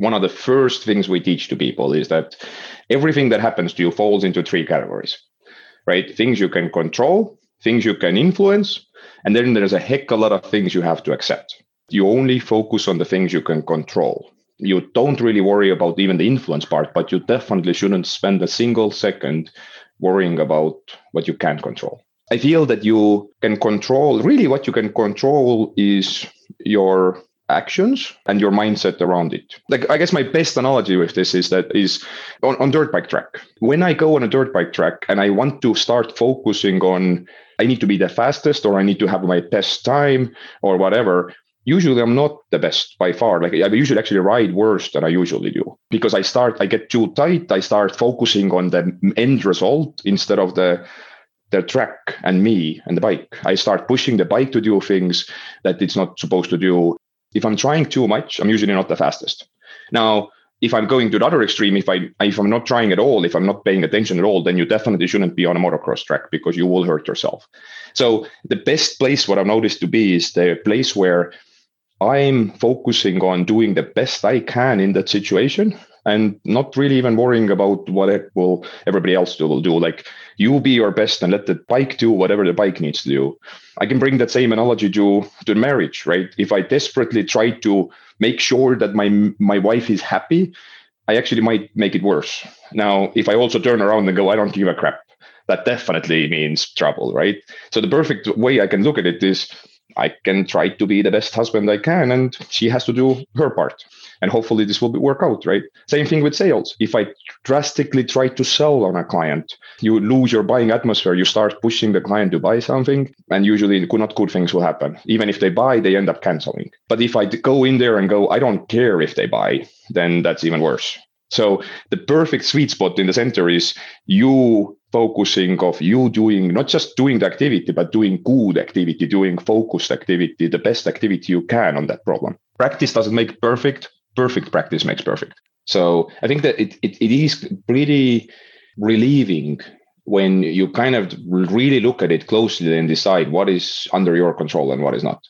one of the first things we teach to people is that everything that happens to you falls into three categories, right? Things you can control, things you can influence, and then there's a heck a lot of things you have to accept. You only focus on the things you can control. You don't really worry about even the influence part, but you definitely shouldn't spend a single second worrying about what you can't control. I feel that you can control, really, what you can control is your actions and your mindset around it. Like I guess my best analogy with this is that is on, on dirt bike track. When I go on a dirt bike track and I want to start focusing on I need to be the fastest or I need to have my best time or whatever, usually I'm not the best by far. Like I usually actually ride worse than I usually do because I start, I get too tight. I start focusing on the end result instead of the the track and me and the bike. I start pushing the bike to do things that it's not supposed to do if I'm trying too much, I'm usually not the fastest. Now, if I'm going to the other extreme, if I if I'm not trying at all, if I'm not paying attention at all, then you definitely shouldn't be on a motocross track because you will hurt yourself. So the best place what I've noticed to be is the place where I'm focusing on doing the best I can in that situation and not really even worrying about what will everybody else will do. Like you be your best and let the bike do whatever the bike needs to do. I can bring that same analogy to to marriage, right? If I desperately try to make sure that my my wife is happy, I actually might make it worse. Now, if I also turn around and go, I don't give a crap, that definitely means trouble, right? So the perfect way I can look at it is I can try to be the best husband I can, and she has to do her part. And hopefully this will work out, right? Same thing with sales. If I drastically try to sell on a client, you lose your buying atmosphere. You start pushing the client to buy something, and usually not good things will happen. Even if they buy, they end up canceling. But if I go in there and go, I don't care if they buy, then that's even worse. So the perfect sweet spot in the center is you focusing of you doing not just doing the activity but doing good activity doing focused activity the best activity you can on that problem practice doesn't make perfect perfect practice makes perfect. So i think that it, it, it is pretty relieving when you kind of really look at it closely and decide what is under your control and what is not